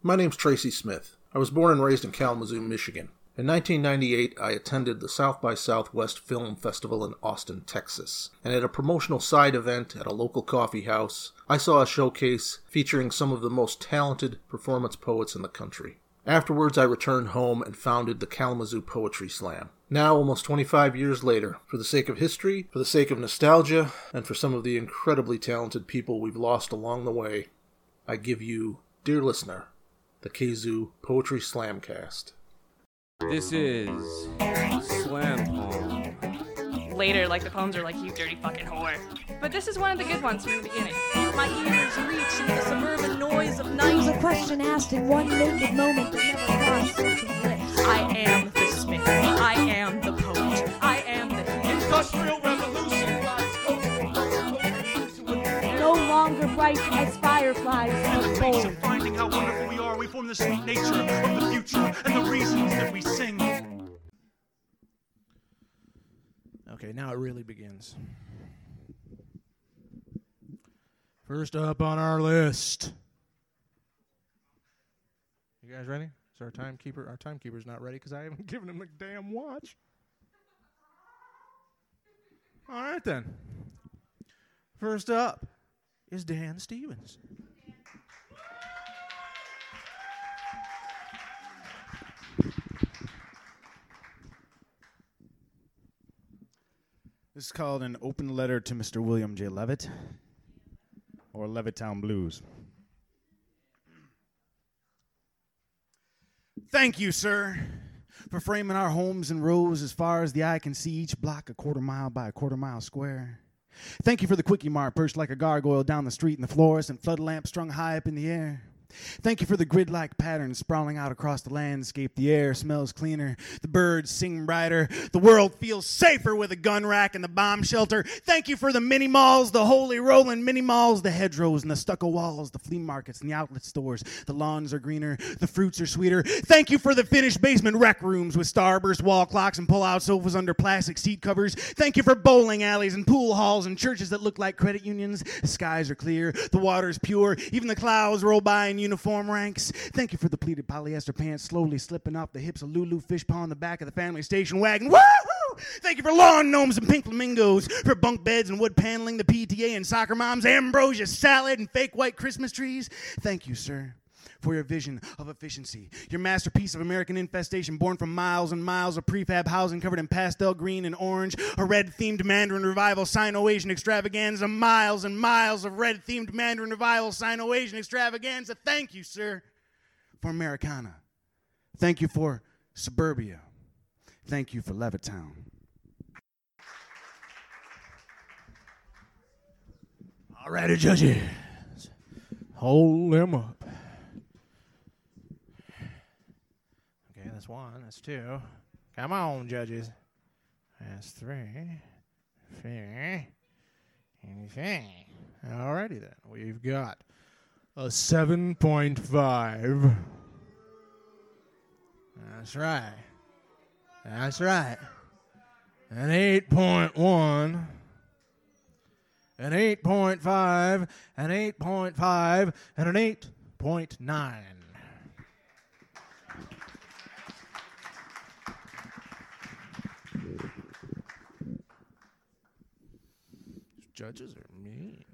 My name's Tracey Smith. I was born and raised in Kalamazoo, Michigan. In 1998, I attended the South by Southwest Film Festival in Austin, Texas. And at a promotional side event at a local coffee house, I saw a showcase featuring some of the most talented performance poets in the country. Afterwards, I returned home and founded the Kalamazoo Poetry Slam. Now, almost 25 years later, for the sake of history, for the sake of nostalgia, and for some of the incredibly talented people we've lost along the way, I give you, dear listener, the Kazoo Poetry Slamcast. This is Slam Poem. Later, like the poems are like, you dirty fucking whore. But this is one of the good ones from the beginning. My ears reach into the suburban noise of It was night. a question asked in one naked moment that never crossed searching lips. I am bright as fireflies The but of finding how wonderful we are, we form the sweet nature of the future and the reasons that we sing. Okay, now it really begins. First up on our list. You guys ready? Is our timekeeper? Our timekeeper's not ready because I haven't given him the damn watch. All right then. First up is Dan Stevens. This is called an open letter to Mr. William J. Levitt, or Levittown Blues. Thank you, sir, for framing our homes in rows as far as the eye can see, each block a quarter mile by a quarter mile square. Thank you for the quickie mart perched like a gargoyle down the street and the fluorescent flood lamp strung high up in the air. Thank you for the grid like pattern sprawling out across the landscape. The air smells cleaner, the birds sing brighter, the world feels safer with a gun rack and the bomb shelter. Thank you for the mini malls, the holy rolling mini malls, the hedgerows and the stucco walls, the flea markets and the outlet stores. The lawns are greener, the fruits are sweeter. Thank you for the finished basement rec rooms with starburst wall clocks and pull out sofas under plastic seat covers. Thank you for bowling alleys and pool halls and churches that look like credit unions. The skies are clear, the water is pure, even the clouds roll by in uniform ranks. Thank you for the pleated polyester pants slowly slipping off the hips of Lulu Fishpaw on the back of the family station wagon. Woohoo! Thank you for lawn gnomes and pink flamingos, for bunk beds and wood paneling, the PTA and soccer moms, ambrosia salad and fake white Christmas trees. Thank you, sir for your vision of efficiency. Your masterpiece of American infestation, born from miles and miles of prefab housing covered in pastel green and orange, a red themed Mandarin revival, Sino Asian extravaganza, miles and miles of red themed Mandarin revival, Sino Asian extravaganza. Thank you, sir, for Americana. Thank you for suburbia. Thank you for Levittown. All righty, judges. Hold them up. Okay, that's one. That's two. Come on, judges. That's three. Four. Anything. Alrighty then. We've got a 7.5. That's right. That's right. An 8.1 an 8.5, an 8.5, and an 8.9. Judges are mean.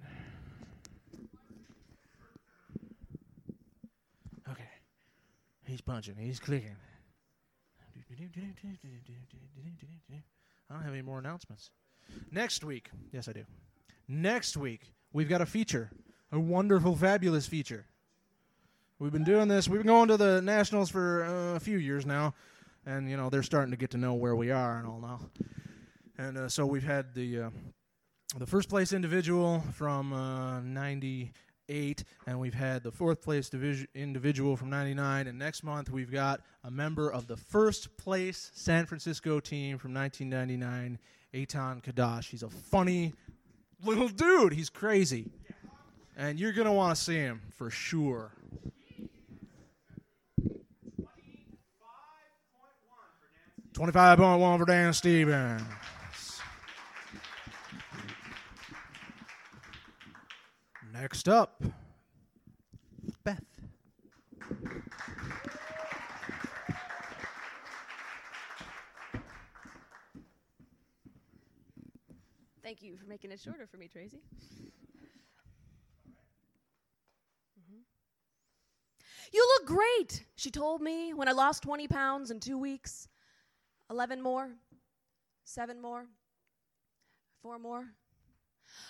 Okay. He's punching. He's clicking. I don't have any more announcements. Next week, yes, I do. Next week, we've got a feature, a wonderful, fabulous feature. We've been doing this. We've been going to the nationals for uh, a few years now, and you know they're starting to get to know where we are and all now. And uh, so we've had the uh, the first place individual from uh, '98, and we've had the fourth place division individual from '99. And next month we've got a member of the first place San Francisco team from 1999, Eitan Kadash. He's a funny little dude. He's crazy. And you're to want to see him for sure. Twenty-five point one for Dan Stevens. Next up, Beth. Thank you for making it shorter for me, Tracey. Mm-hmm. You look great, she told me when I lost 20 pounds in two weeks. 11 more, 7 more, 4 more.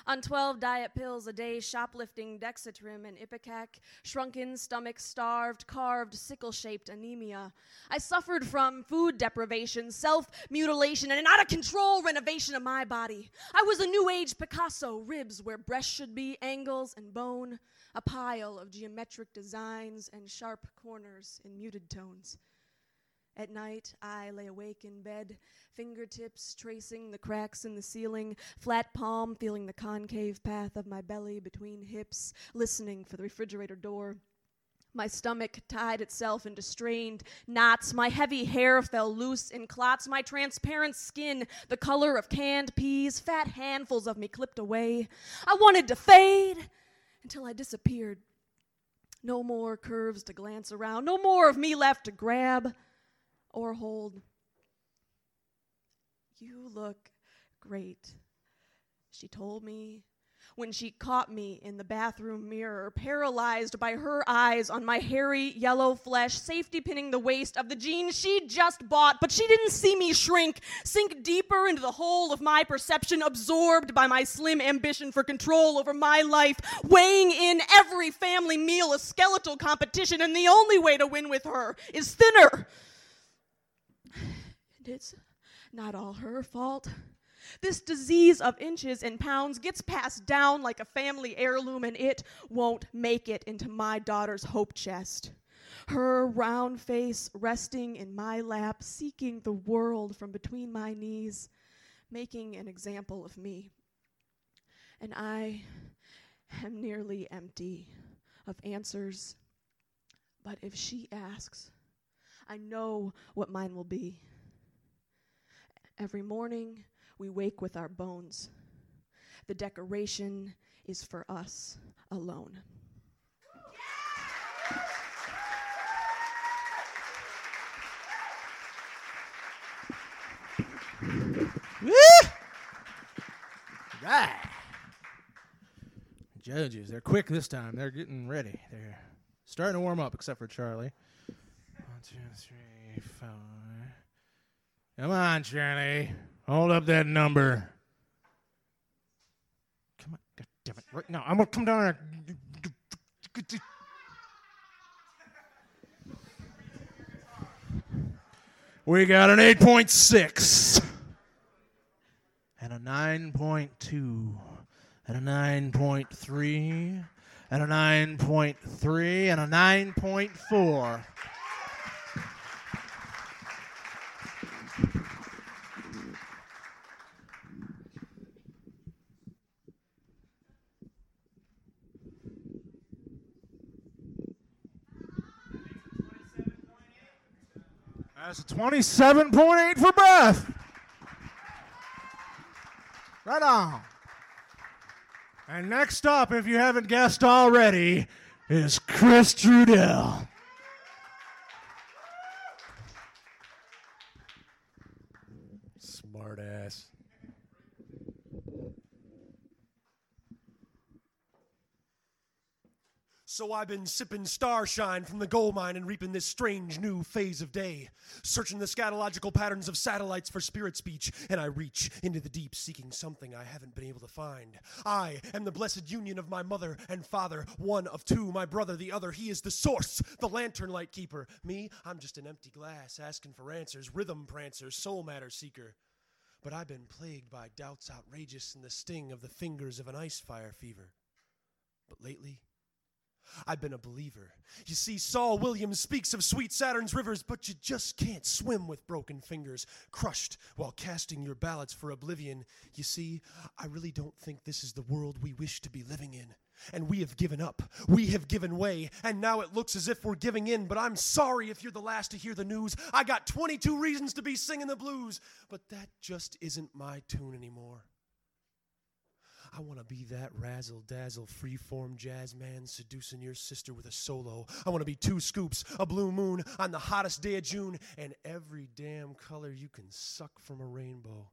On 12 diet pills a day, shoplifting Dexatrim and Ipecac, shrunken stomach, starved, carved, sickle shaped anemia. I suffered from food deprivation, self mutilation, and an out of control renovation of my body. I was a new age Picasso, ribs where breast should be, angles and bone, a pile of geometric designs and sharp corners in muted tones. At night, I lay awake in bed, fingertips tracing the cracks in the ceiling, flat palm feeling the concave path of my belly between hips, listening for the refrigerator door. My stomach tied itself into strained knots. My heavy hair fell loose in clots. My transparent skin, the color of canned peas, fat handfuls of me clipped away. I wanted to fade until I disappeared. No more curves to glance around, no more of me left to grab or hold. You look great, she told me when she caught me in the bathroom mirror, paralyzed by her eyes on my hairy yellow flesh, safety pinning the waist of the jeans she just bought. But she didn't see me shrink, sink deeper into the hole of my perception, absorbed by my slim ambition for control over my life, weighing in every family meal a skeletal competition, and the only way to win with her is thinner. And it's not all her fault. This disease of inches and pounds gets passed down like a family heirloom, and it won't make it into my daughter's hope chest. Her round face resting in my lap, seeking the world from between my knees, making an example of me. And I am nearly empty of answers. But if she asks, I know what mine will be. Every morning, we wake with our bones. The decoration is for us alone. Woo! Right. Judges, they're quick this time. They're getting ready. They're starting to warm up, except for Charlie. One, two, three, four. Come on, Charlie. Hold up that number. Come on. God damn it. Right now. I'm going to come down there. We got an 8.6 and a 9.2 and a 9.3 and a 9.3 and a 9.4. That's a 27.8 for Beth. Right on. And next up, if you haven't guessed already, is Chris Trudell. So I've been sipping starshine from the gold mine and reaping this strange new phase of day, searching the scatological patterns of satellites for spirit speech, and I reach into the deep seeking something I haven't been able to find. I am the blessed union of my mother and father, one of two, my brother the other. He is the source, the lantern light keeper. Me, I'm just an empty glass asking for answers, rhythm prancer, soul matter seeker. But I've been plagued by doubts outrageous and the sting of the fingers of an ice fire fever. But lately, I've been a believer. You see, Saul Williams speaks of sweet Saturn's rivers, but you just can't swim with broken fingers, crushed while casting your ballots for oblivion. You see, I really don't think this is the world we wish to be living in. And we have given up. We have given way. And now it looks as if we're giving in. But I'm sorry if you're the last to hear the news. I got 22 reasons to be singing the blues. But that just isn't my tune anymore. I want to be that razzle dazzle freeform jazz man seducing your sister with a solo. I want to be two scoops, a blue moon on the hottest day of June, and every damn color you can suck from a rainbow.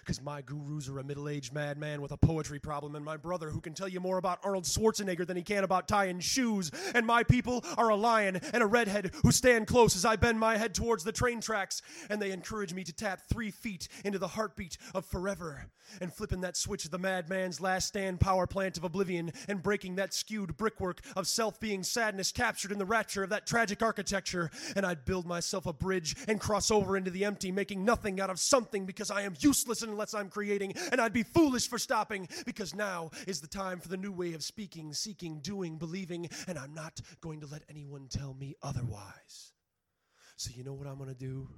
Because my gurus are a middle aged madman with a poetry problem, and my brother who can tell you more about Arnold Schwarzenegger than he can about tying shoes, and my people are a lion and a redhead who stand close as I bend my head towards the train tracks, and they encourage me to tap three feet into the heartbeat of forever, and flipping that switch of the madman's last stand power plant of oblivion, and breaking that skewed brickwork of self being sadness captured in the rapture of that tragic architecture, and I'd build myself a bridge and cross over into the empty, making nothing out of something because I am useless unless I'm creating, and I'd be foolish for stopping because now is the time for the new way of speaking, seeking, doing, believing, and I'm not going to let anyone tell me otherwise. So, you know what I'm going to do?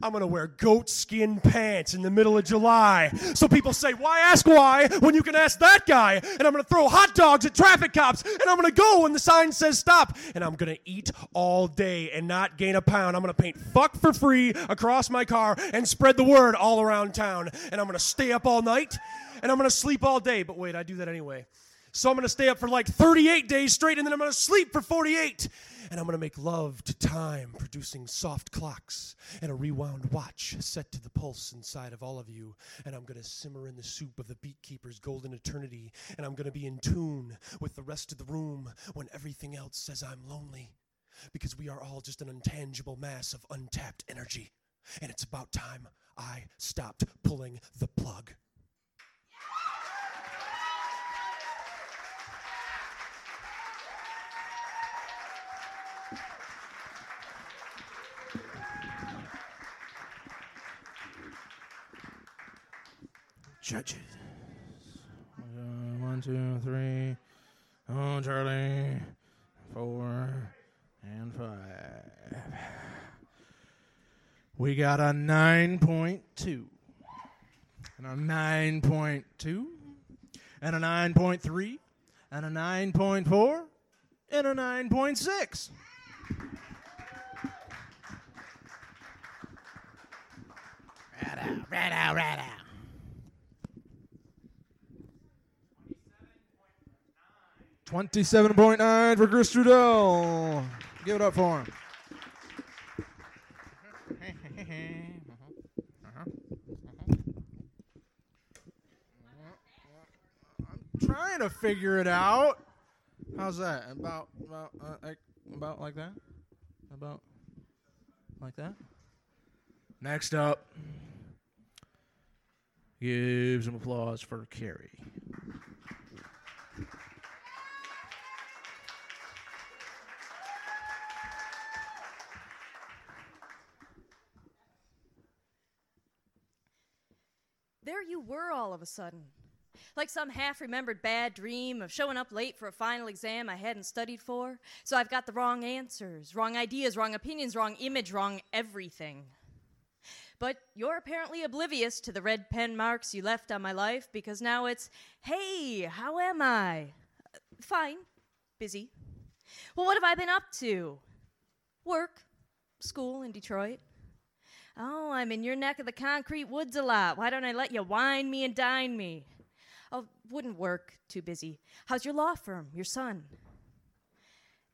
I'm gonna wear goat skin pants in the middle of July. So people say, why ask why when you can ask that guy? And I'm gonna throw hot dogs at traffic cops and I'm gonna go when the sign says stop. And I'm gonna eat all day and not gain a pound. I'm gonna paint fuck for free across my car and spread the word all around town. And I'm gonna stay up all night and I'm gonna sleep all day. But wait, I do that anyway. So I'm going to stay up for like 38 days straight, and then I'm going to sleep for 48. And I'm going to make love to time, producing soft clocks and a rewound watch set to the pulse inside of all of you. And I'm going to simmer in the soup of the beatkeeper's golden eternity. And I'm going to be in tune with the rest of the room when everything else says I'm lonely. Because we are all just an intangible mass of untapped energy. And it's about time I stopped pulling the plug. Judges. Uh, one, two, three. Oh, Charlie. Four and five. We got a 9.2 and a 9.2 and a 9.3 and a 9.4 and a 9.6. Right out, right out, right out. Twenty-seven point nine for Chris Trudell. Give it up for him. I'm trying to figure it out. How's that? About about uh, like, about like that? About like that? Next up, give some applause for Karrie. Of a sudden. Like some half remembered bad dream of showing up late for a final exam I hadn't studied for. So I've got the wrong answers, wrong ideas, wrong opinions, wrong image, wrong everything. But you're apparently oblivious to the red pen marks you left on my life because now it's, hey, how am I? "Uh, Fine, busy. Well, what have I been up to? Work, school in Detroit. Oh, I'm in your neck of the concrete woods a lot. Why don't I let you wine me and dine me? Oh, wouldn't work. Too busy. How's your law firm? Your son?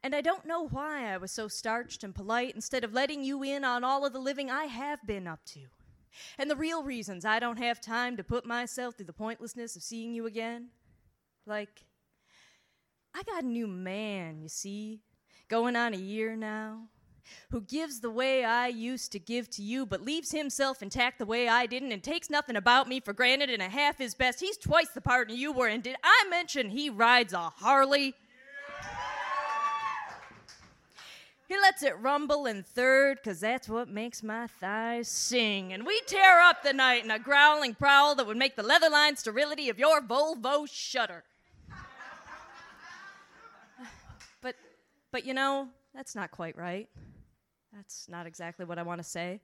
And I don't know why I was so starched and polite instead of letting you in on all of the living I have been up to. And the real reasons I don't have time to put myself through the pointlessness of seeing you again. Like, I got a new man, you see, going on a year now, who gives the way I used to give to you, but leaves himself intact the way I didn't and takes nothing about me for granted and a half his best. He's twice the partner you were, and did I mention he rides a Harley? He lets it rumble in third, 'cause that's what makes my thighs sing. And we tear up the night in a growling prowl that would make the leather lined sterility of your Volvo shudder. but, but you know, that's not quite right. That's not exactly what I want to say.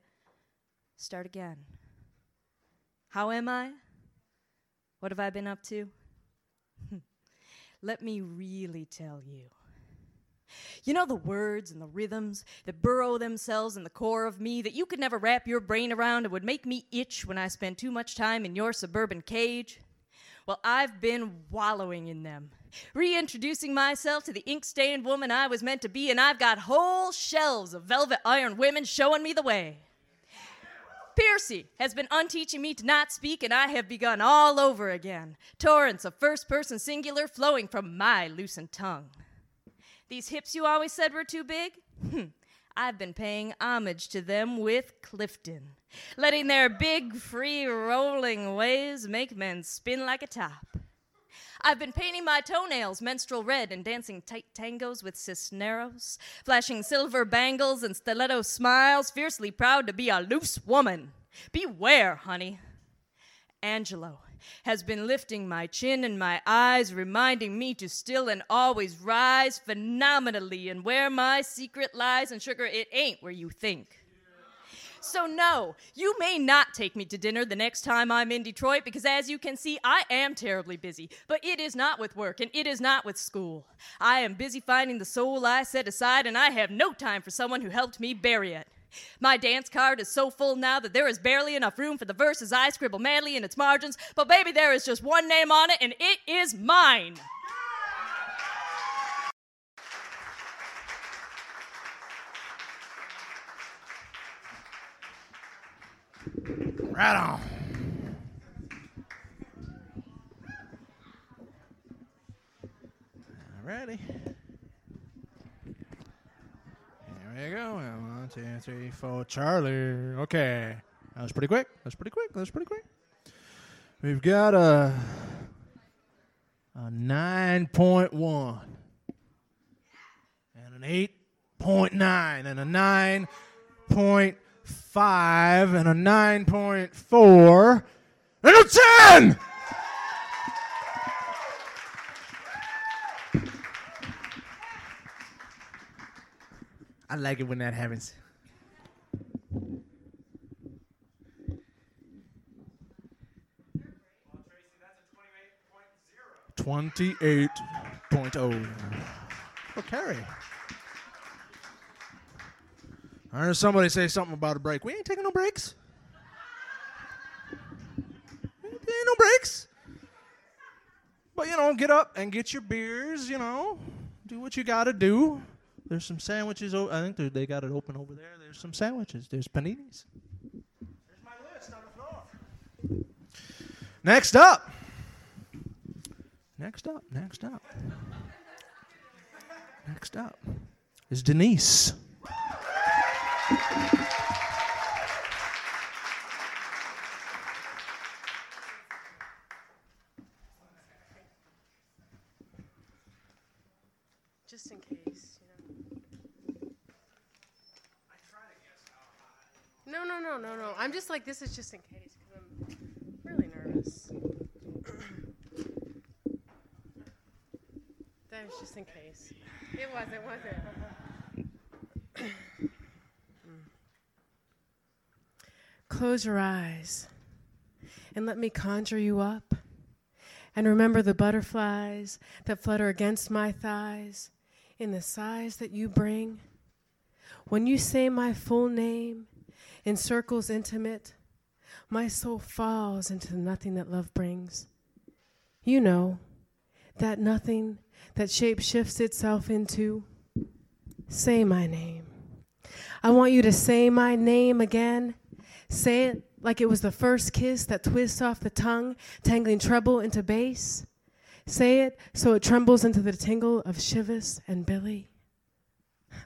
Start again. How am I? What have I been up to? Let me really tell you. You know the words and the rhythms that burrow themselves in the core of me that you could never wrap your brain around and would make me itch when I spend too much time in your suburban cage? Well, I've been wallowing in them, reintroducing myself to the ink stained woman I was meant to be, and I've got whole shelves of velvet iron women showing me the way. Piercy has been unteaching me to not speak, and I have begun all over again. Torrents of first person singular flowing from my loosened tongue. These hips you always said were too big? Hmm. I've been paying homage to them with Clifton, letting their big, free, rolling waves make men spin like a top. I've been painting my toenails menstrual red and dancing tight tangos with Cisneros, flashing silver bangles and stiletto smiles, fiercely proud to be a loose woman. Beware, honey. Angelou has been lifting my chin and my eyes, reminding me to still and always rise phenomenally and where my secret lies. And sugar, it ain't where you think. So, no, you may not take me to dinner the next time I'm in Detroit because, as you can see, I am terribly busy. But it is not with work and it is not with school. I am busy finding the soul I set aside, and I have no time for someone who helped me bury it. My dance card is so full now that there is barely enough room for the verses I scribble madly in its margins, but baby, there is just one name on it, and it is mine. Right on. Alrighty. Here we go. One, two, three, four. Charlie. Okay. That was pretty quick. That was pretty quick. That was pretty quick. We've got a a nine point one and an eight point nine and a nine point five and a nine point four and a ten. I like it when that happens. Twenty-eight point oh. Karrie. I heard somebody say something about a break. We ain't taking no breaks. There ain't no breaks. But you know, get up and get your beers. You know, do what you got to do. There's some sandwiches. o- I think they- they got it open over there. There's some sandwiches. There's paninis. There's my list on the floor. Next up. Next up. Next up. Next up is Dennise. Just in case, you know. No, no, no, no, no. I'm just like, this is just in case because I'm really nervous. that was just in case. It wasn't, was it? Close your eyes and let me conjure you up. And remember the butterflies that flutter against my thighs in the sighs that you bring. When you say my full name in circles intimate, my soul falls into the nothing that love brings. You know, that nothing that shape shifts itself into. Say my name. I want you to say my name again. Say it like it was the first kiss that twists off the tongue, tangling treble into bass. Say it so it trembles into the tingle of Chivas and Billie.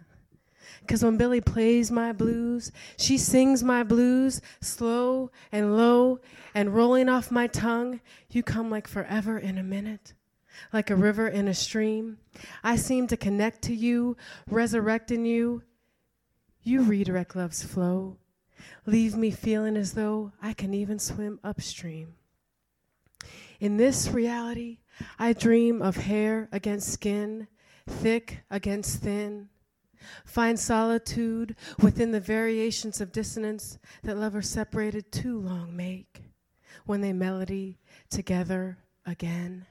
Because when Billie plays my blues, she sings my blues slow and low and rolling off my tongue. You come like forever in a minute, like a river in a stream. I seem to connect to you, resurrecting you. You redirect love's flow. Leave me feeling as though I can even swim upstream. In this reality, I dream of hair against skin, thick against thin. Find solitude within the variations of dissonance that lovers separated too long make when they melody together again.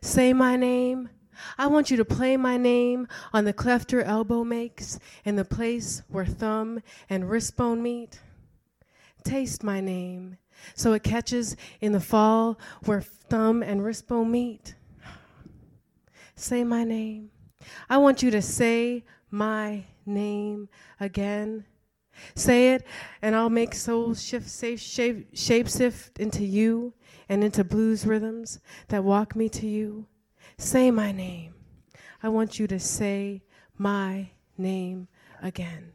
Say my name. I want you to play my name on the cleft your elbow makes in the place where thumb and wrist bone meet. Taste my name so it catches in the fall where thumb and wrist bone meet. Say my name. I want you to say my name again. Say it, and I'll make souls shift, safe, shape, shapeshift into you and into blues rhythms that walk me to you. Say my name. I want you to say my name again.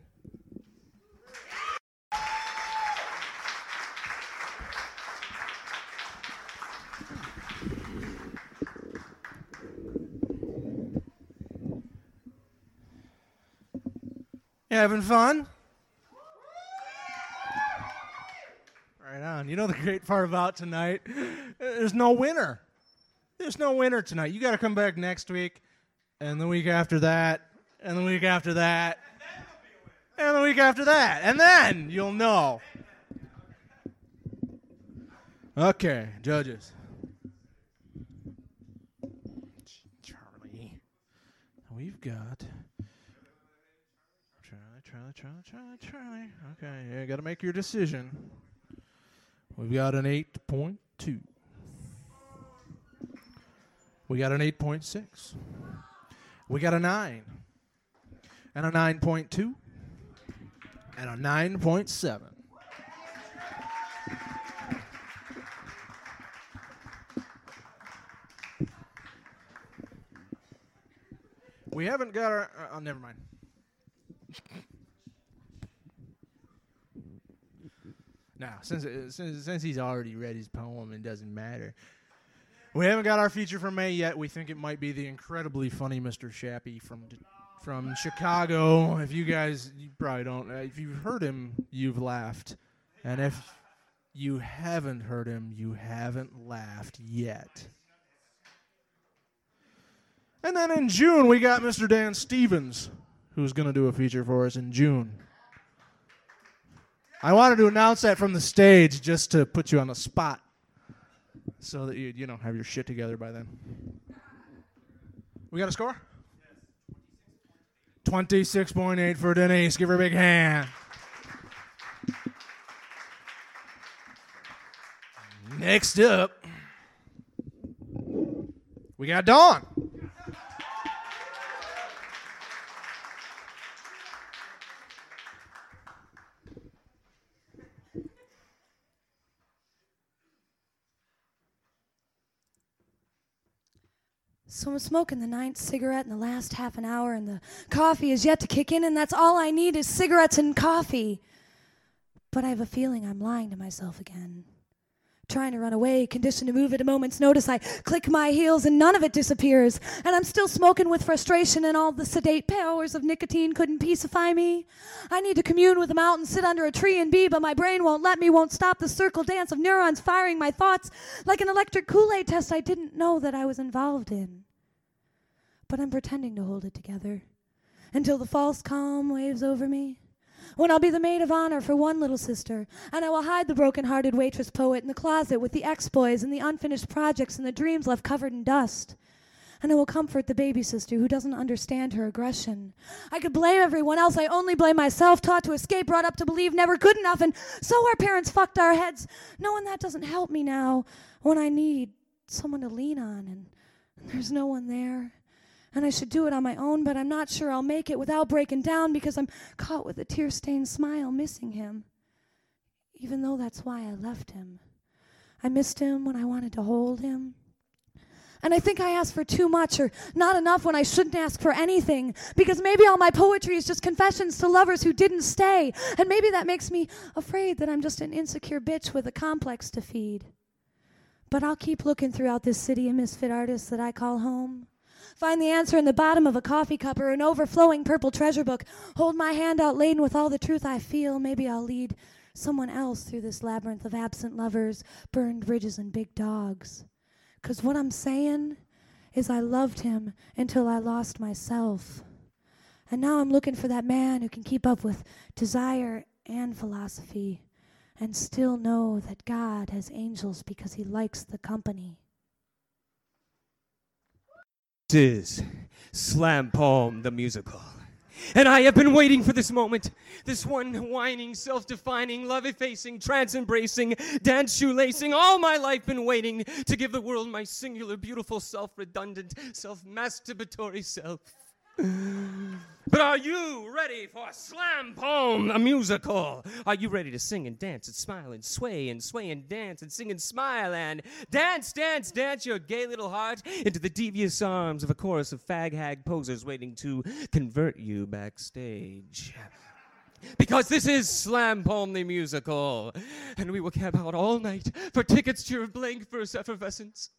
You having fun? Right on. You know the great part about tonight? There's no winner. There's no winner tonight. You got to come back next week, and the week after that, and the week after that, and the week after that, and then you'll know. Okay, judges. Charlie. We've got. Charlie, Charlie, Charlie, Charlie, Charlie. Okay, you got to make your decision. We've got an 8.2. We got an 8.6. We got a 9. And a 9.2. And a 9.7. We haven't got our. Uh, oh, never mind. Now, since, uh, since since he's already read his poem, it doesn't matter. We haven't got our feature from May yet. We think it might be the incredibly funny Mr. Shappy from from Chicago. If you guys, you probably don't. Uh, if you've heard him, you've laughed, and if you haven't heard him, you haven't laughed yet. And then in June, we got Mr. Dan Stevens, who's going to do a feature for us in June. I wanted to announce that from the stage just to put you on the spot so that you, you know, have your shit together by then. We got a score? 26.8 for Dennise. Give her a big hand. Next up, we got Dawn. So I'm smoking the ninth cigarette in the last half an hour, and the coffee is yet to kick in, and that's all I need is cigarettes and coffee. But I have a feeling I'm lying to myself again. Trying to run away, conditioned to move at a moment's notice, I click my heels and none of it disappears. And I'm still smoking with frustration, and all the sedate powers of nicotine couldn't pacify me. I need to commune with the mountain, sit under a tree and be, but my brain won't let me, won't stop the circle dance of neurons firing my thoughts like an electric Kool Aid test I didn't know that I was involved in. But I'm pretending to hold it together until the false calm waves over me. When I'll be the maid of honor for one little sister, and I will hide the broken hearted waitress poet in the closet with the ex boys and the unfinished projects and the dreams left covered in dust. And I will comfort the baby sister who doesn't understand her aggression. I could blame everyone else, I only blame myself, taught to escape, brought up to believe never good enough, and so our parents fucked our heads, knowing that doesn't help me now. When I need someone to lean on, and there's no one there and I should do it on my own, but I'm not sure I'll make it without breaking down because I'm caught with a tear stained smile missing him, even though that's why I left him. I missed him when I wanted to hold him. And I think I asked for too much or not enough when I shouldn't ask for anything because maybe all my poetry is just confessions to lovers who didn't stay. And maybe that makes me afraid that I'm just an insecure bitch with a complex to feed. But I'll keep looking throughout this city of misfit artists that I call home. Find the answer in the bottom of a coffee cup or an overflowing purple treasure book. Hold my hand out laden with all the truth I feel. Maybe I'll lead someone else through this labyrinth of absent lovers, burned bridges, and big dogs. Because what I'm saying is, I loved him until I lost myself. And now I'm looking for that man who can keep up with desire and philosophy and still know that God has angels because he likes the company. Is Slam Poem the Musical. And I have been waiting for this moment. This one whining, self defining, love effacing, trance embracing, dance shoelacing. All my life been waiting to give the world my singular, beautiful, self redundant, self masturbatory self. But are you ready for Slam Poem, a musical? Are you ready to sing and dance and smile and sway and sway and dance and sing and smile and dance, dance, dance your gay little heart into the devious arms of a chorus of fag hag posers waiting to convert you backstage? Because this is Slam Poem the Musical, and we will camp out all night for tickets to your blank verse effervescence.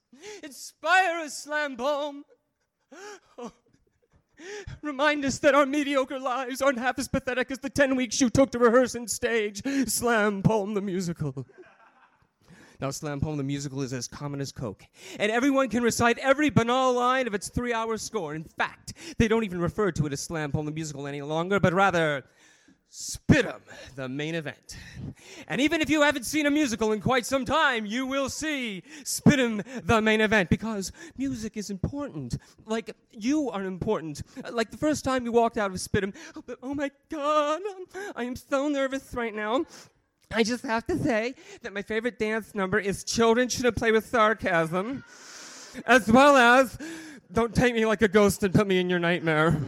Inspire us, Slam Poem. Oh, Remind us that our mediocre lives aren't half as pathetic as the 10 weeks you took to rehearse and stage Slam Poem the Musical. Now, Slam Poem the Musical is as common as Coke, and everyone can recite every banal line of its three hour score. In fact, they don't even refer to it as Slam Poem the Musical any longer, but rather Spit'em, the main event. And even if you haven't seen a musical in quite some time, you will see Spit'em, the main event, because music is important. Like, you are important. Like the first time you walked out of Spit'em, oh, but- oh my God, I am so nervous right now. I just have to say that my favorite dance number is Children Shouldn't Play with Sarcasm, as well as Don't Take Me Like a Ghost and Put Me in Your Nightmare.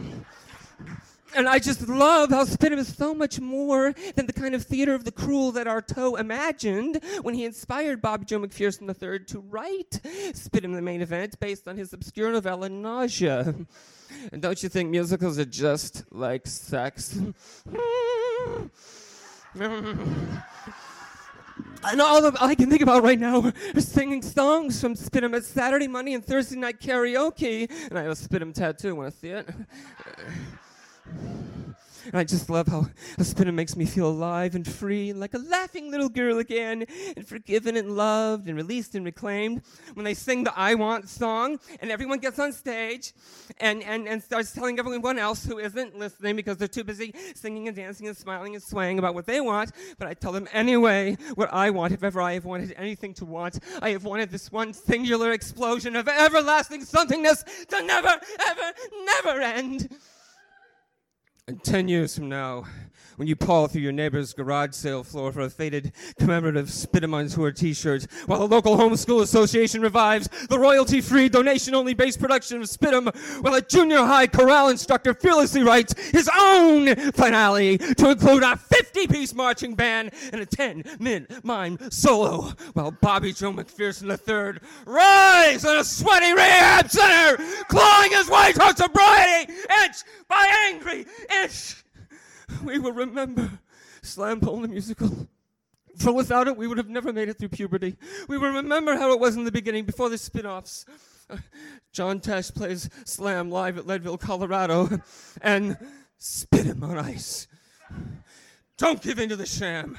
And I just love how Spit'em is so much more than the kind of theater of the cruel that Artaud imagined when he inspired Bobby Joe McPherson III to write Spit'em the main event based on his obscure novella Nausea. And don't you think musicals are just like sex? And all, of, I can think about right now is singing songs from Spit'em at Saturday, Monday, and Thursday night karaoke. And I have a Spit'em tattoo. Want to see it? And I just love how a spinner makes me feel alive and free, and like a laughing little girl again, and forgiven and loved and released and reclaimed. When they sing the I Want song, and everyone gets on stage and, and, and starts telling everyone else who isn't listening because they're too busy singing and dancing and smiling and swaying about what they want. But I tell them anyway what I want, if ever I have wanted anything to want. I have wanted this one singular explosion of everlasting somethingness to never, ever, never end. And 10 years from now, when you paw through your neighbor's garage sale floor for a faded commemorative Spit'em on Tour t shirt, while the local homeschool association revives the royalty free, donation only based production of Spit'em, while a junior high chorale instructor fearlessly writes his own finale to include a 50 piece marching band and a 10 minute mime solo, while Bobby Joe McPherson III rise in a sweaty rehab center, clawing his way toward sobriety, inch by angry inch we will remember Slam Poem the musical. For without it, we would have never made it through puberty. We will remember how it was in the beginning, before the spin offs. Uh, John Tesh plays Slam live at Leadville, Colorado, and Spit'em on ice. Don't give in to the sham.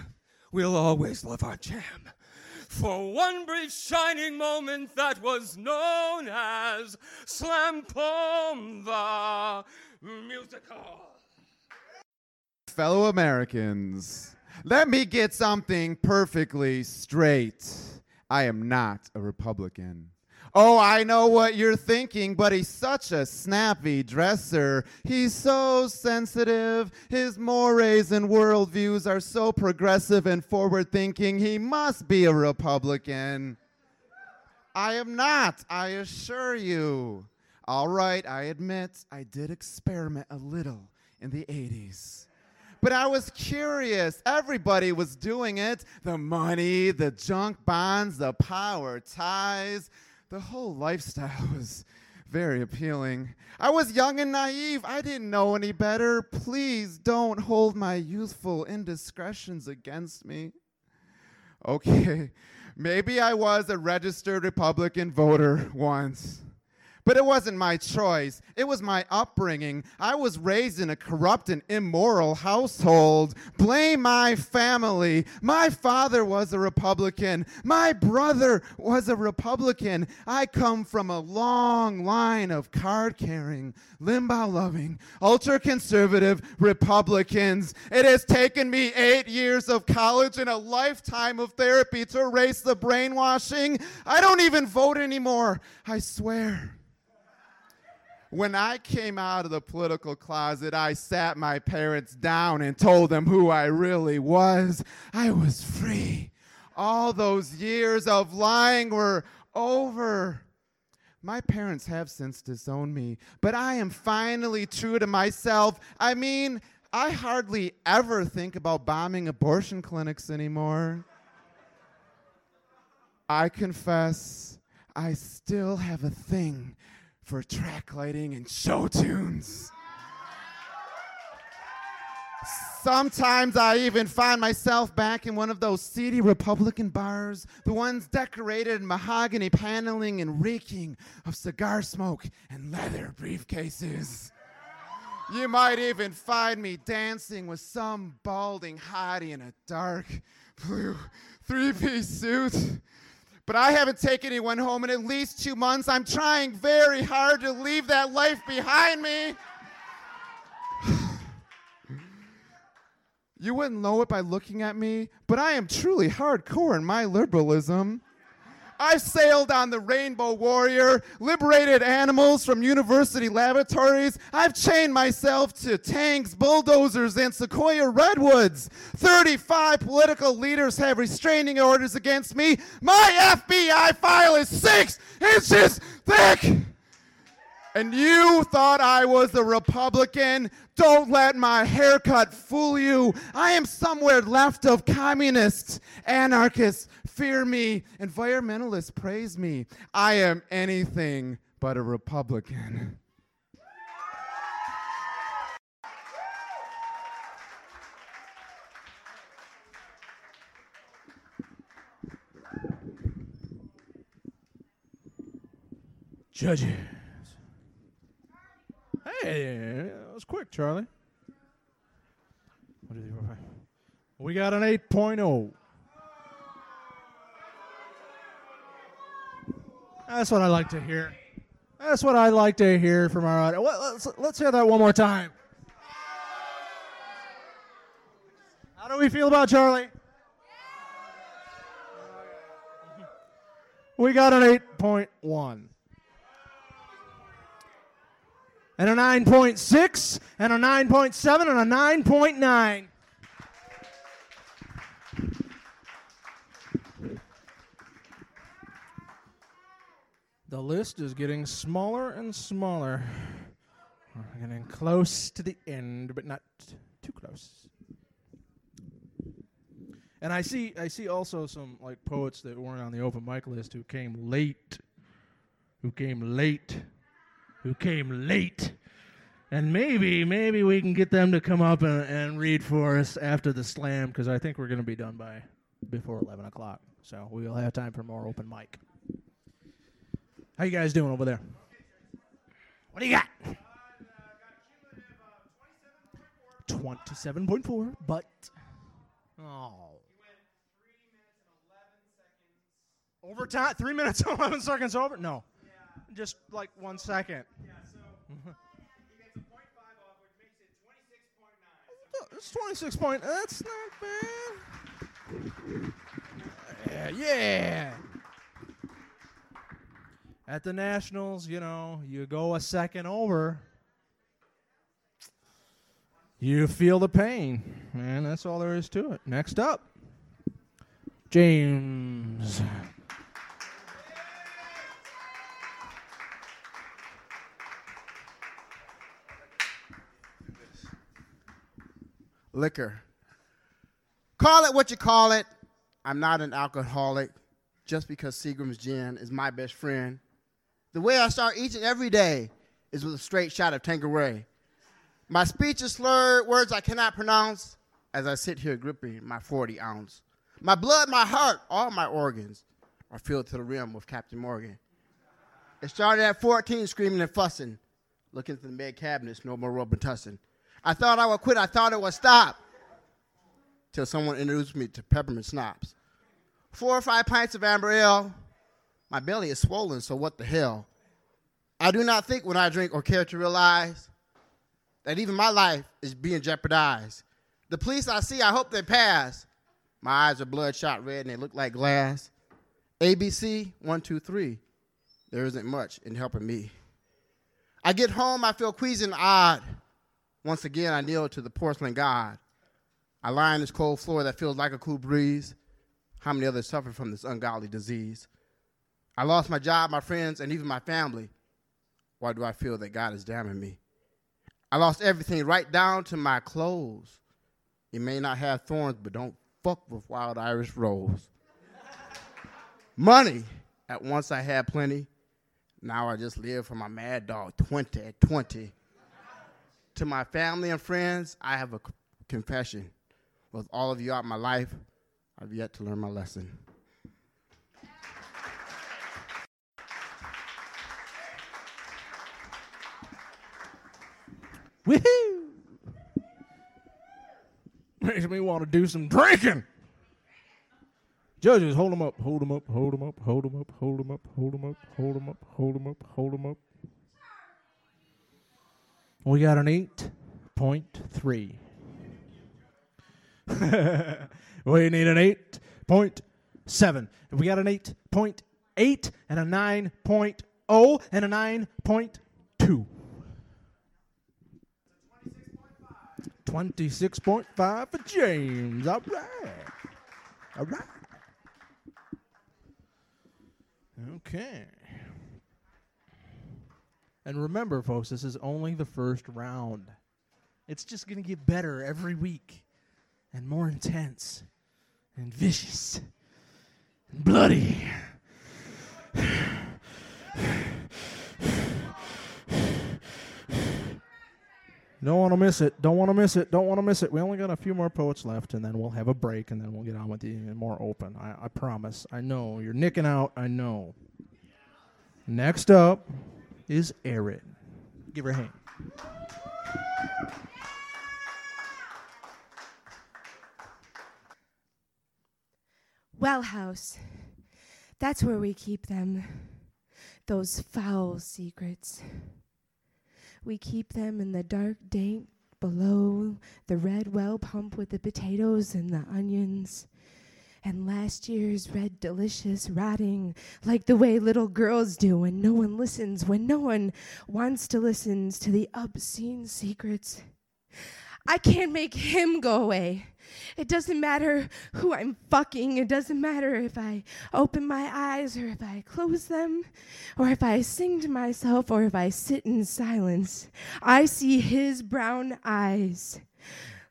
We'll always love our jam. For one brief shining moment that was known as Slam Poem the musical. Fellow Americans, let me get something perfectly straight. I am not a Republican. Oh, I know what you're thinking, but he's such a snappy dresser. He's so sensitive. His mores and worldviews are so progressive and forward thinking. He must be a Republican. I am not, I assure you. All right, I admit I did experiment a little in the 80s. But I was curious. Everybody was doing it. The money, the junk bonds, the power ties. The whole lifestyle was very appealing. I was young and naive. I didn't know any better. Please don't hold my youthful indiscretions against me. Okay, maybe I was a registered Republican voter once. But it wasn't my choice. It was my upbringing. I was raised in a corrupt and immoral household. Blame my family. My father was a Republican. My brother was a Republican. I come from a long line of card carrying, limbo loving, ultra conservative Republicans. It has taken me eight years of college and a lifetime of therapy to erase the brainwashing. I don't even vote anymore. I swear. When I came out of the political closet, I sat my parents down and told them who I really was. I was free. All those years of lying were over. My parents have since disowned me, but I am finally true to myself. I mean, I hardly ever think about bombing abortion clinics anymore. I confess, I still have a thing for track lighting and show tunes. Sometimes I even find myself back in one of those seedy Republican bars, the ones decorated in mahogany paneling and reeking of cigar smoke and leather briefcases. You might even find me dancing with some balding hottie in a dark blue three piece suit. But I haven't taken anyone home in at least two months. I'm trying very hard to leave that life behind me. You wouldn't know it by looking at me, but I am truly hardcore in my liberalism. I've sailed on the Rainbow Warrior, liberated animals from university laboratories. I've chained myself to tanks, bulldozers, and sequoia redwoods. 35 political leaders have restraining orders against me. My FBI file is six inches thick. And you thought I was a Republican? Don't let my haircut fool you. I am somewhere left of communists, anarchists fear me, environmentalists praise me. I am anything but a Republican. Judges. Hey, that was quick, Charlie. We got an oh. 8.0. That's what I like to hear. That's what I like to hear from our audience. Let's, let's hear that one more time. How do we feel about Charlie? We got an 8.1 and a 9.6 and a 9.7 and a 9.9. The list is getting smaller and smaller. We're getting close to the end, but not too close. And I see I see also some like poets that weren't on the open mic list who came late. Who came late who came late. And maybe, maybe we can get them to come up and, and read for us after the slam because I think we're going to be done by before 11 o'clock. So we will have time for more open mic. How you guys doing over there? What do you got? 27.4, but. Oh. Overtime? Three minutes and 11 seconds over? No just like one second. Yeah, so It's 26 point. That's not bad. Yeah, yeah. At the Nationals, you know, you go a second over. You feel the pain. And that's all there is to it. Next up, James. Liquor. Call it what you call it. I'm not an alcoholic just because Seagram's gin is my best friend. The way I start each and every day is with a straight shot of Tanqueray. My speech is slurred, words I cannot pronounce as I sit here gripping my 40 ounce. My blood, my heart, all my organs are filled to the rim with Captain Morgan. It started at 14, screaming and fussing, looking through the med cabinets, no more Robitussin. I thought I would quit. I thought it would stop. Till someone introduced me to peppermint schnapps. Four or five pints of amber ale. My belly is swollen, so what the hell? I do not think when I drink or care to realize that even my life is being jeopardized. The police I see, I hope they pass. My eyes are bloodshot red and they look like glass. ABC, one, two, three. There isn't much in helping me. I get home, I feel queasy and odd. Once again, I kneel to the porcelain god. I lie on this cold floor that feels like a cool breeze. How many others suffer from this ungodly disease? I lost my job, my friends, and even my family. Why do I feel that God is damning me? I lost everything right down to my clothes. It may not have thorns, but don't fuck with wild Irish rose. Money. At once I had plenty. Now I just live for my mad dog 20 at 20. To my family and friends, I have a c- confession. With all of you out my life, I've yet to learn my lesson. Woohoo! Makes me want to do some drinking. Judges, hold up, hold them up, hold them up, hold them up, hold them up, hold them up, hold them up, hold them up, hold them up. We got an 8.3. we need an 8.7. We got an 8.8 and a 9.0 and a 9.2. 26.5 for James. All right. All right. Okay. And remember, folks, this is only the first round. It's just going to get better every week and more intense and vicious and bloody. Don't want to miss it. Don't want to miss it. Don't want to miss it. We only got a few more poets left, and then we'll have a break, and then we'll get on with the more open. I, I promise. I know you're nicking out. I know. Next up is Erin. Give her a hand. Well House. That's where we keep them. Those foul secrets. We keep them in the dark dank below the red well pump with the potatoes and the onions. And last year's red delicious rotting like the way little girls do when no one listens, when no one wants to listen to the obscene secrets. I can't make him go away. It doesn't matter who I'm fucking. It doesn't matter if I open my eyes or if I close them, or if I sing to myself or if I sit in silence. I see his brown eyes.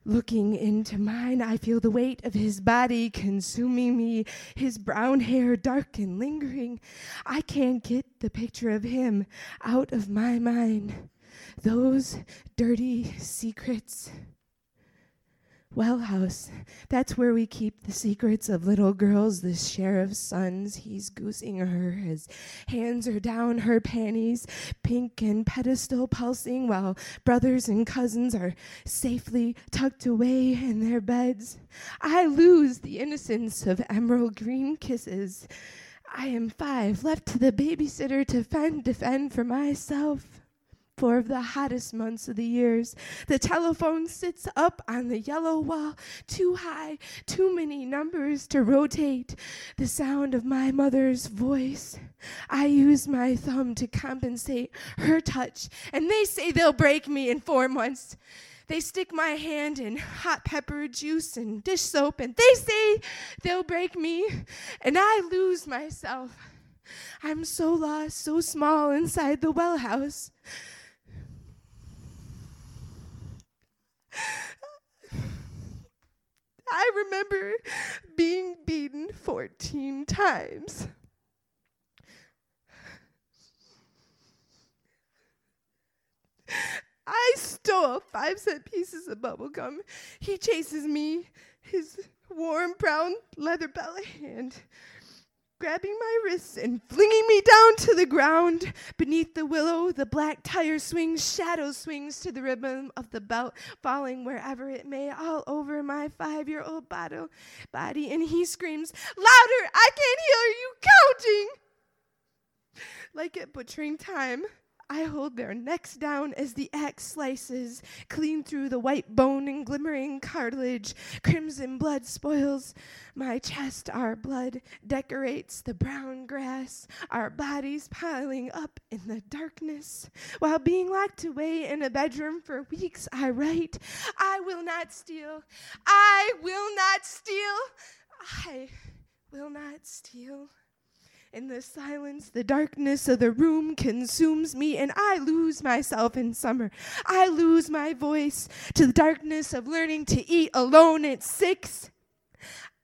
Looking into mine, I feel the weight of his body consuming me, his brown hair dark and lingering. I can't get the picture of him out of my mind. Those dirty secrets. Well House, that's where we keep the secrets of little girls, the sheriff's sons. He's goosing her. His hands are down her panties, pink and pedestal pulsing, while brothers and cousins are safely tucked away in their beds. I lose the innocence of emerald green kisses. I am five, left to the babysitter to fend, defend for myself four of the hottest months of the years. The telephone sits up on the yellow wall, too high, too many numbers to rotate. The sound of my mother's voice. I use my thumb to compensate her touch, and they say they'll break me in four months. They stick my hand in hot pepper juice and dish soap, and they say they'll break me, and I lose myself. I'm so lost, so small inside the well house. I remember being beaten 14 times. I stole five cent pieces of bubble gum. He chases me, his warm brown leather belly hand, grabbing my wrists and flinging me down to the ground. Beneath the willow, the black tire swings, shadow swings to the rhythm of the belt, falling wherever it may, all over my five year old body. And he screams, Louder! I can't hear you counting! Like at butchering time, I hold their necks down as the axe slices clean through the white bone and glimmering cartilage. Crimson blood spoils my chest. Our blood decorates the brown grass. Our bodies piling up in the darkness. While being locked away in a bedroom for weeks, I write, I will not steal. I will not steal. I will not steal. In the silence, the darkness of the room consumes me, and I lose myself in summer. I lose my voice to the darkness of learning to eat alone at six.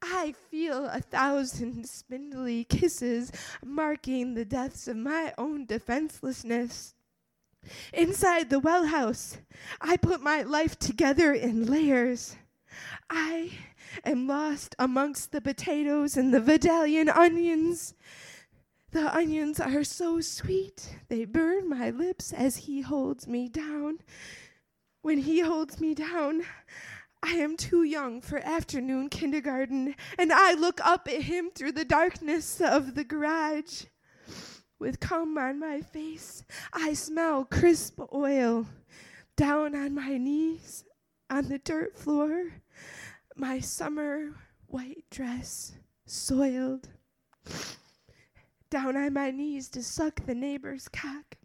I feel a thousand spindly kisses marking the depths of my own defenselessness. Inside the well house, I put my life together in layers. I am lost amongst the potatoes and the Vidalian onions. The onions are so sweet, they burn my lips as he holds me down. When he holds me down, I am too young for afternoon kindergarten, and I look up at him through the darkness of the garage. With cum on my face, I smell crisp oil. Down on my knees, on the dirt floor, my summer white dress soiled. Down on my knees to suck the neighbor's cock.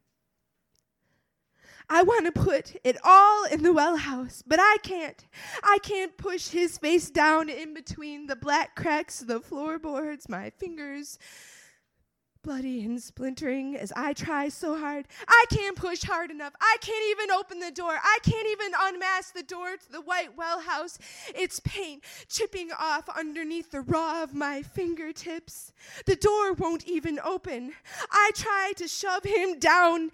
I want to put it all in the well house, but I can't. I can't push his face down in between the black cracks of the floorboards, my fingers bloody and splintering as I try so hard. I can't push hard enough. I can't even open the door. I can't even unmask the door to the white well house. Its paint chipping off underneath the raw of my fingertips. The door won't even open. I try to shove him down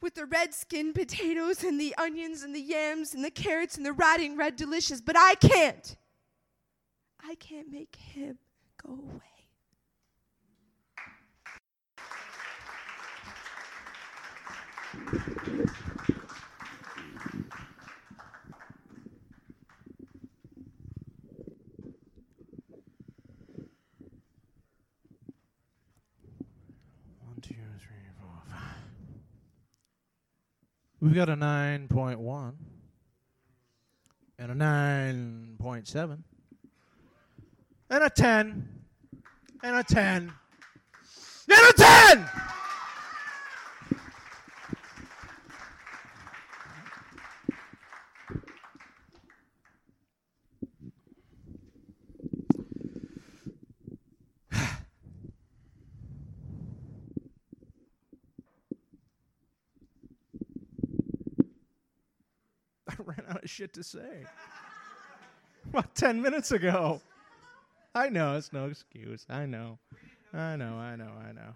with the red skinned potatoes and the onions and the yams and the carrots and the rotting red delicious, but I can't. I can't make him go away. One, two, three, four, five. We've got a 9.1 and a 9.7 and a 10 and a 10 and a 10! I ran out of shit to say. About 10 minutes ago. I know, it's no excuse. I know. I know, I know, I know.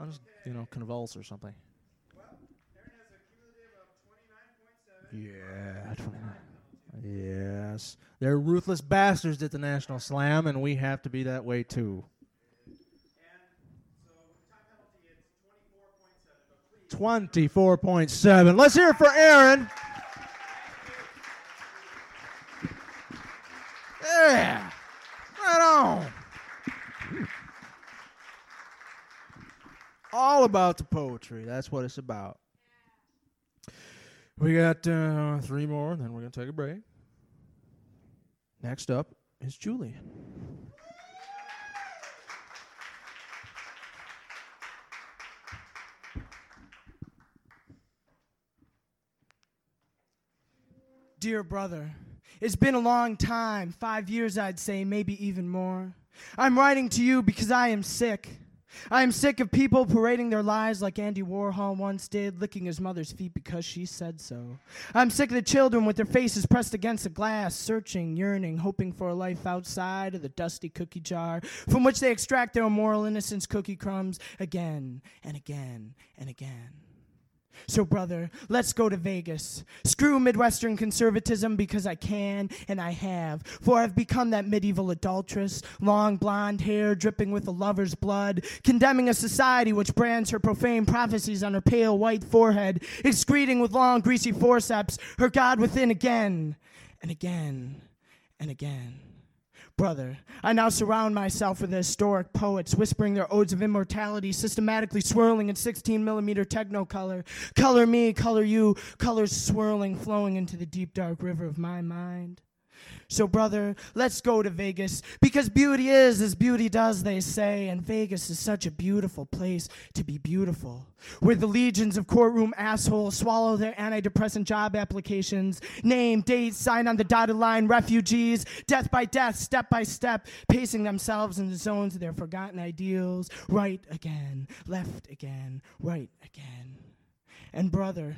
I'll just, you know, convulse or something. Yeah, 29. Yes. They're ruthless bastards at the National Slam, and we have to be that way too. Twenty-four point seven. Let's hear it for Erin. Yeah. Right on. All about the poetry. That's what it's about. We got uh, three more, and then we're going to take a break. Next up is Julie. Dear brother, it's been a long time, five years, I'd say, maybe even more. I'm writing to you because I am sick. I am sick of people parading their lives like Andy Warhol once did, licking his mother's feet because she said so. I'm sick of the children with their faces pressed against the glass, searching, yearning, hoping for a life outside of the dusty cookie jar from which they extract their immoral innocence cookie crumbs again and again and again. So, brother, let's go to Vegas. Screw Midwestern conservatism because I can and I have. For I've become that medieval adulteress, long blonde hair dripping with a lover's blood, condemning a society which brands her profane prophecies on her pale white forehead, excreting with long greasy forceps her God within again and again and again. Brother, I now surround myself with the historic poets whispering their odes of immortality, systematically swirling in 16 millimeter technicolor. Color me, color you, colors swirling, flowing into the deep dark river of my mind. So, brother, let's go to Vegas because beauty is as beauty does, they say, and Vegas is such a beautiful place to be beautiful. Where the legions of courtroom assholes swallow their antidepressant job applications, name, date, sign on the dotted line, refugees, death by death, step by step, pacing themselves in the zones of their forgotten ideals, right again, left again, right again. And, brother,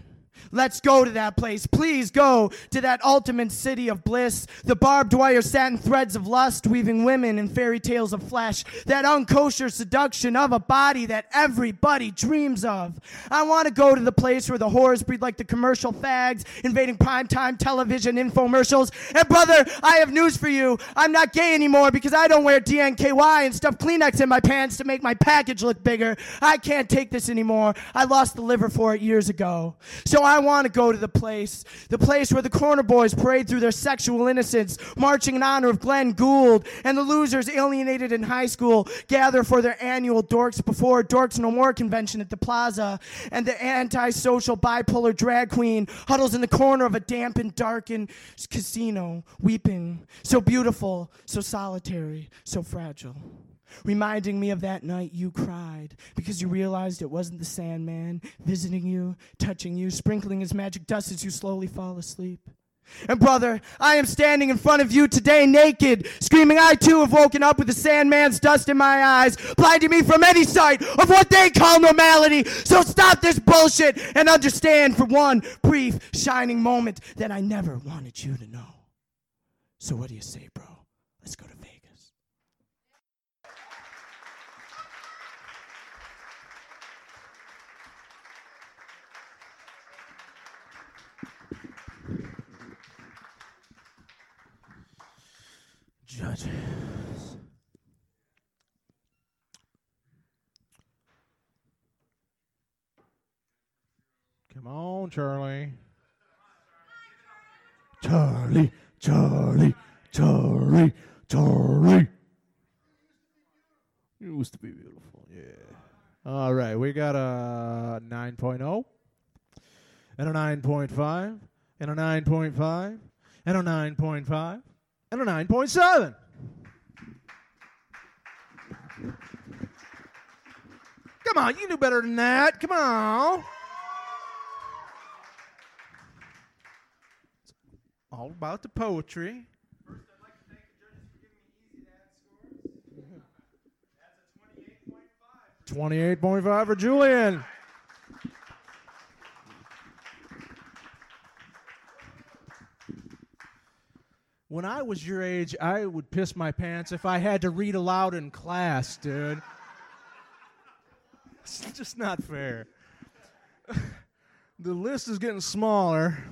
Let's go to that place. Please go to that ultimate city of bliss. The barbed wire satin threads of lust weaving women in fairy tales of flesh. That unkosher seduction of a body that everybody dreams of. I want to go to the place where the whores breed like the commercial fags, invading primetime television infomercials. And brother, I have news for you. I'm not gay anymore because I don't wear DKNY and stuff Kleenex in my pants to make my package look bigger. I can't take this anymore. I lost the liver for it years ago. So I want to go to the place, the place where the corner boys parade through their sexual innocence, marching in honor of Glenn Gould, and the losers alienated in high school gather for their annual Dorks Before Dorks No More convention at the plaza, and the antisocial bipolar drag queen huddles in the corner of a damp and darkened casino, weeping, so beautiful, so solitary, so fragile reminding me of that night you cried because you realized it wasn't the Sandman visiting you, touching you, sprinkling his magic dust as you slowly fall asleep. And brother, I am standing in front of you today naked, screaming, I too have woken up with the Sandman's dust in my eyes, blinding me from any sight of what they call normality. So stop this bullshit and understand for one brief, shining moment that I never wanted you to know. So what do you say, bro? Let's go to Vegas. Judges. Come on, Charlie. Charlie, Charlie, Charlie, Charlie. Used to be beautiful, yeah. All right, we got a 9.0 and a 9.5 and a 9.5 and a 9.5 and a 9.7. Come on, you knew better than that. Come on. It's all about the poetry. Twenty-eight point five for Julien. When I was your age, I would piss my pants if I had to read aloud in class, dude. It's just not fair. the list is getting smaller,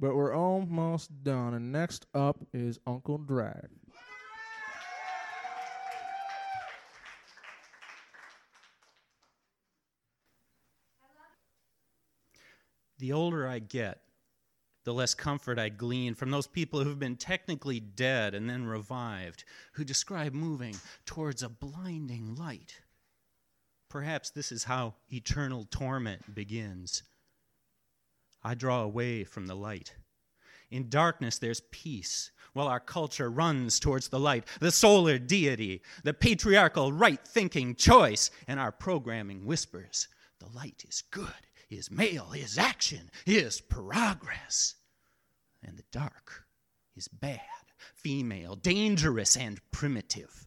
but we're almost done. And next up is Uncle Drag. The older I get, the less comfort I glean from those people who've been technically dead and then revived, who describe moving towards a blinding light. Perhaps this is how eternal torment begins. I draw away from the light. In darkness, there's peace, while our culture runs towards the light, the solar deity, the patriarchal right thinking choice, and our programming whispers the light is good, is male, is action, is progress. And the dark is bad, female, dangerous, and primitive.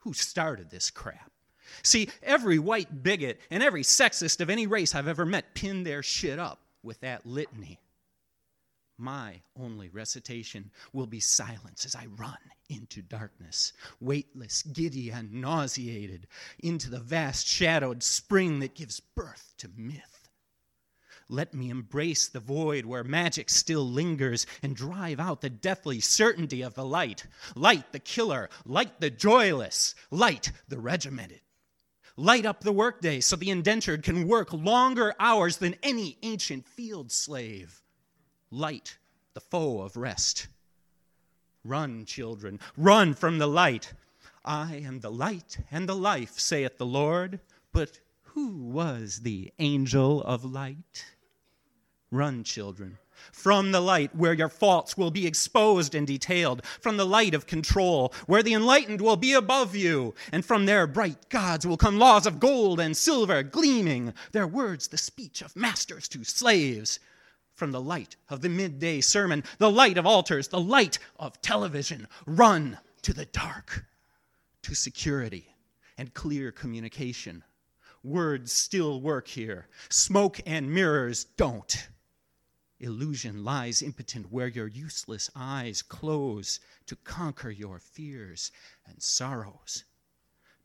Who started this crap? See, every white bigot and every sexist of any race I've ever met pinned their shit up with that litany. My only recitation will be silence as I run into darkness, weightless, giddy, and nauseated, into the vast shadowed spring that gives birth to myth. Let me embrace the void where magic still lingers and drive out the deathly certainty of the light. Light the killer, light the joyless, light the regimented. Light up the workday so the indentured can work longer hours than any ancient field slave. Light the foe of rest. Run, children, run from the light. I am the light and the life, saith the Lord. But who was the angel of light? Run, children, From the light where your faults will be exposed and detailed, from the light of control where the enlightened will be above you, and from their bright gods will come laws of gold and silver gleaming, their words the speech of masters to slaves. From the light of the midday sermon, the light of altars, the light of television, run to the dark, to security and clear communication. Words still work here, smoke and mirrors don't. Illusion lies impotent where your useless eyes close to conquer your fears and sorrows.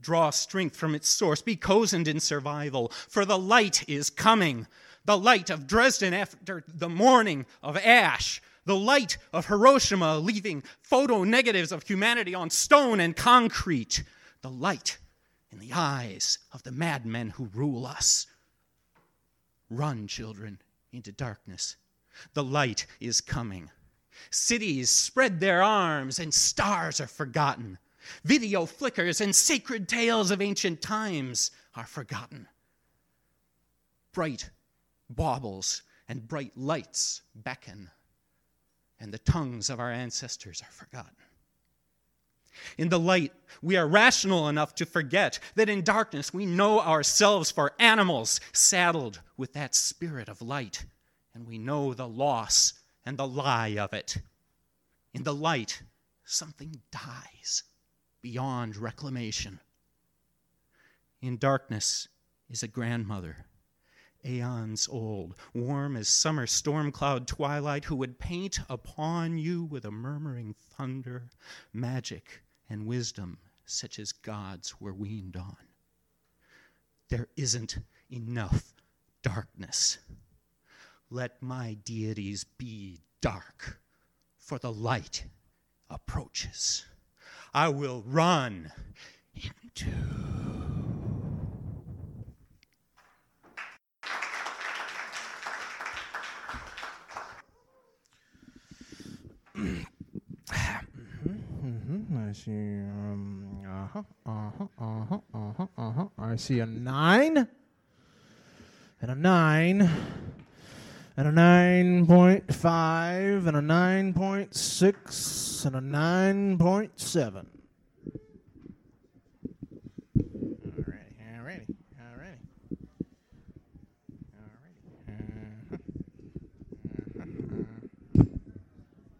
Draw strength from its source, be cozened in survival, for the light is coming. The light of Dresden after the morning of ash. The light of Hiroshima leaving photo negatives of humanity on stone and concrete. The light in the eyes of the madmen who rule us. Run, children, into darkness. The light is coming. Cities spread their arms and stars are forgotten. Video flickers and sacred tales of ancient times are forgotten. Bright baubles and bright lights beckon, and the tongues of our ancestors are forgotten. In the light, we are rational enough to forget that in darkness we know ourselves for animals saddled with that spirit of light and we know the loss and the lie of it. In the light, something dies beyond reclamation. In darkness is a grandmother, aeons old, warm as summer storm cloud twilight, who would paint upon you with a murmuring thunder magic and wisdom such as gods were weaned on. There isn't enough darkness. Let my deities be dark, for the light approaches. I will run into. I see. Um, uh huh. Uh huh. Uh huh. Uh huh. Uh huh. I see a nine and a nine and a 9.5 and a 9.6 and a 9.7. Alrighty, alrighty, alrighty.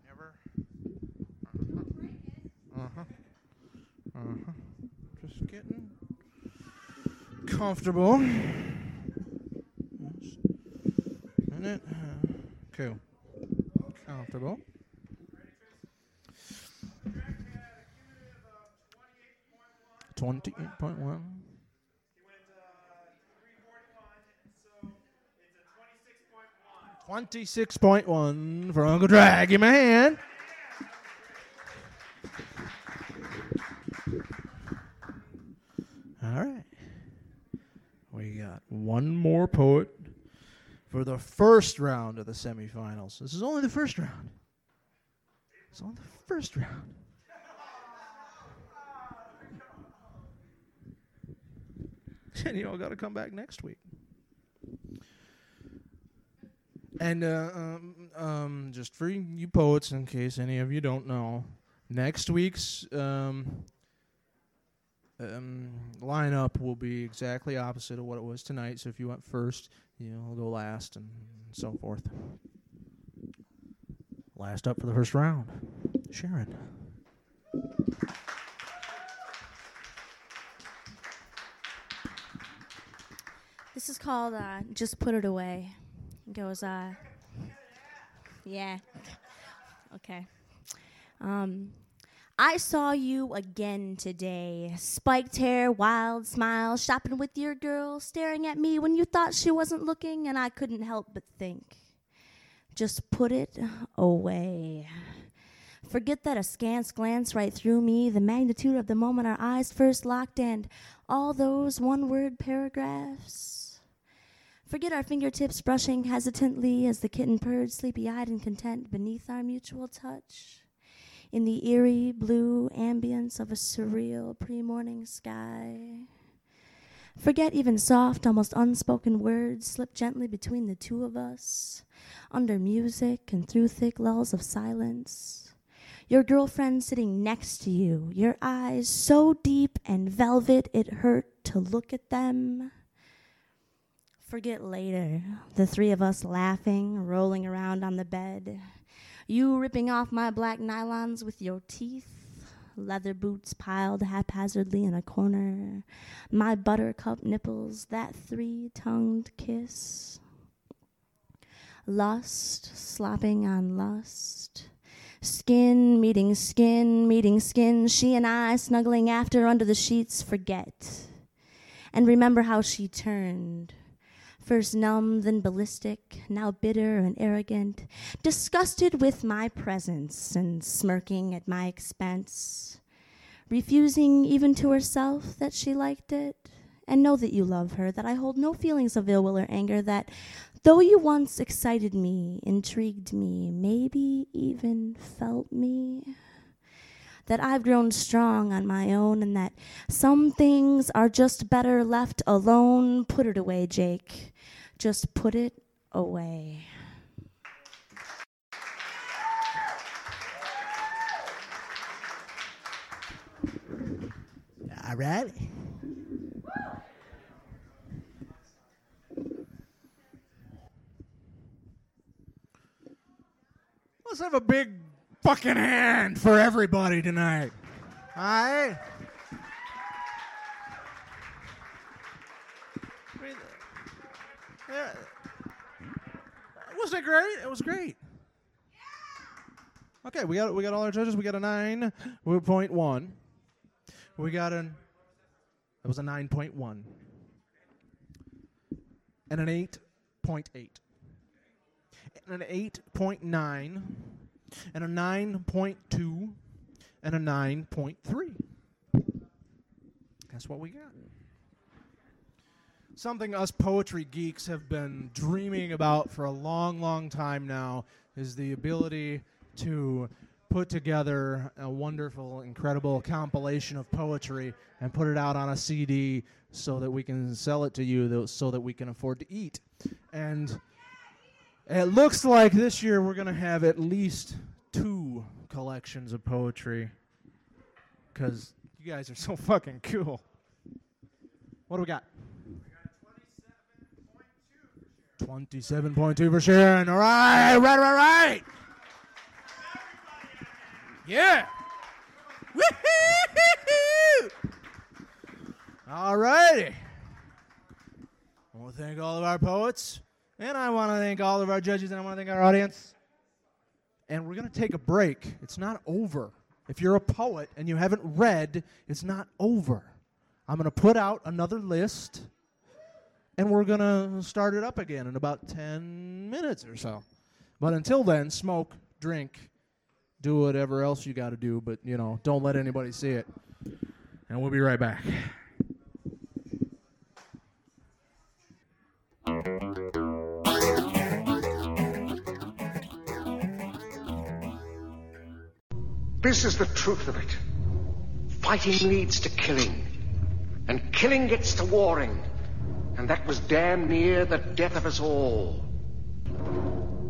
Never. Uh-huh. Uh-huh. Just getting comfortable. Minute. Cool. Comfortable. Twenty-eight point one. Twenty-six point one for Uncle Drag. Give me. All right. We got one more poet for the first round of the semifinals. This is only the first round. It's only the first round. And you all got to come back next week. And uh, um, um, just for you poets, in case any of you don't know, next week's um, um, lineup will be exactly opposite of what it was tonight. So if you went first, you know, I'll go last and so forth. Last up for the first round, Sharron. This is called uh, Just Put It Away. It goes, uh, yeah. okay. Um, I saw you again today. Spiked hair, wild smile, shopping with your girl, staring at me when you thought she wasn't looking, and I couldn't help but think. Just put it away. Forget that askance glance right through me, the magnitude of the moment our eyes first locked, and all those one word paragraphs. Forget our fingertips brushing hesitantly as the kitten purred, sleepy eyed and content beneath our mutual touch. In the eerie blue ambience of a surreal pre morning sky. Forget even soft, almost unspoken words slip gently between the two of us, under music and through thick lulls of silence. Your girlfriend sitting next to you, your eyes so deep and velvet it hurt to look at them. Forget later, the three of us laughing, rolling around on the bed. You ripping off my black nylons with your teeth, leather boots piled haphazardly in a corner, my buttercup nipples, that three tongued kiss. Lust slopping on lust. Skin meeting skin meeting skin, she and I snuggling after under the sheets, forget. And remember how she turned first numb, then ballistic, now bitter and arrogant, disgusted with my presence and smirking at my expense, refusing even to herself that she liked it. And know that you love her, that I hold no feelings of ill will or anger, that though you once excited me, intrigued me, maybe even felt me, that I've grown strong on my own, and that some things are just better left alone. Put it away, Jake. Just put it away. All right. Let's have a big fucking hand for everybody tonight. All right? I mean, yeah, wasn't it great? It was great. Okay, we got we got all our judges. We got a nine point one. We got an. It was a nine point one. And an eight point eight. And an eight point nine. And a nine point two. And a nine point three. That's what we got. Something us poetry geeks have been dreaming about for a long, long time now is the ability to put together a wonderful, incredible compilation of poetry and put it out on a CD so that we can sell it to you, so that we can afford to eat. And it looks like this year we're going to have at least two collections of poetry because you guys are so fucking cool. What do we got? 27.2 for Sharron. All right, right, right, right. Yeah. Woo-hoo-hoo-hoo. All righty. I want to thank all of our poets, and I want to thank all of our judges, and I want to thank our audience. And we're going to take a break. It's not over. If you're a poet and you haven't read, it's not over. I'm going to put out another list, and we're going to start it up again in about 10 minutes or so. But until then, smoke, drink, do whatever else you got to do, but, you know, don't let anybody see it. And we'll be right back. This is the truth of it. Fighting leads to killing, and killing gets to warring, and that was damn near the death of us all.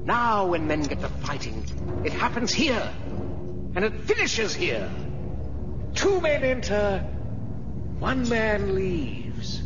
Now, when men get to fighting, it happens here, and it finishes here. Two men enter, one man leaves.